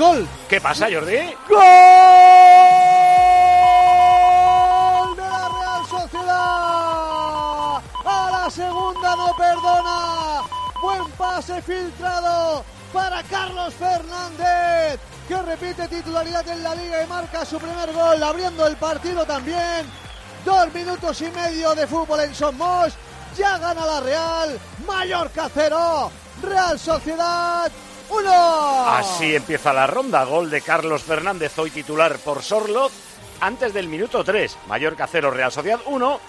Gol. ¿Qué pasa, Jordi? ¡Gol de la Real Sociedad! A la segunda no perdona. Buen pase filtrado para Carlos Fernández, que repite titularidad en la liga y marca su primer gol, abriendo el partido también. Dos minutos y medio de fútbol en Somos. Ya gana la Real. Mallorca 0. Real Sociedad 1. Así empieza la ronda. Gol de Carlos Fernández, hoy titular por Sorloz. Antes del minuto 3. Mallorca 0, Real Sociedad 1.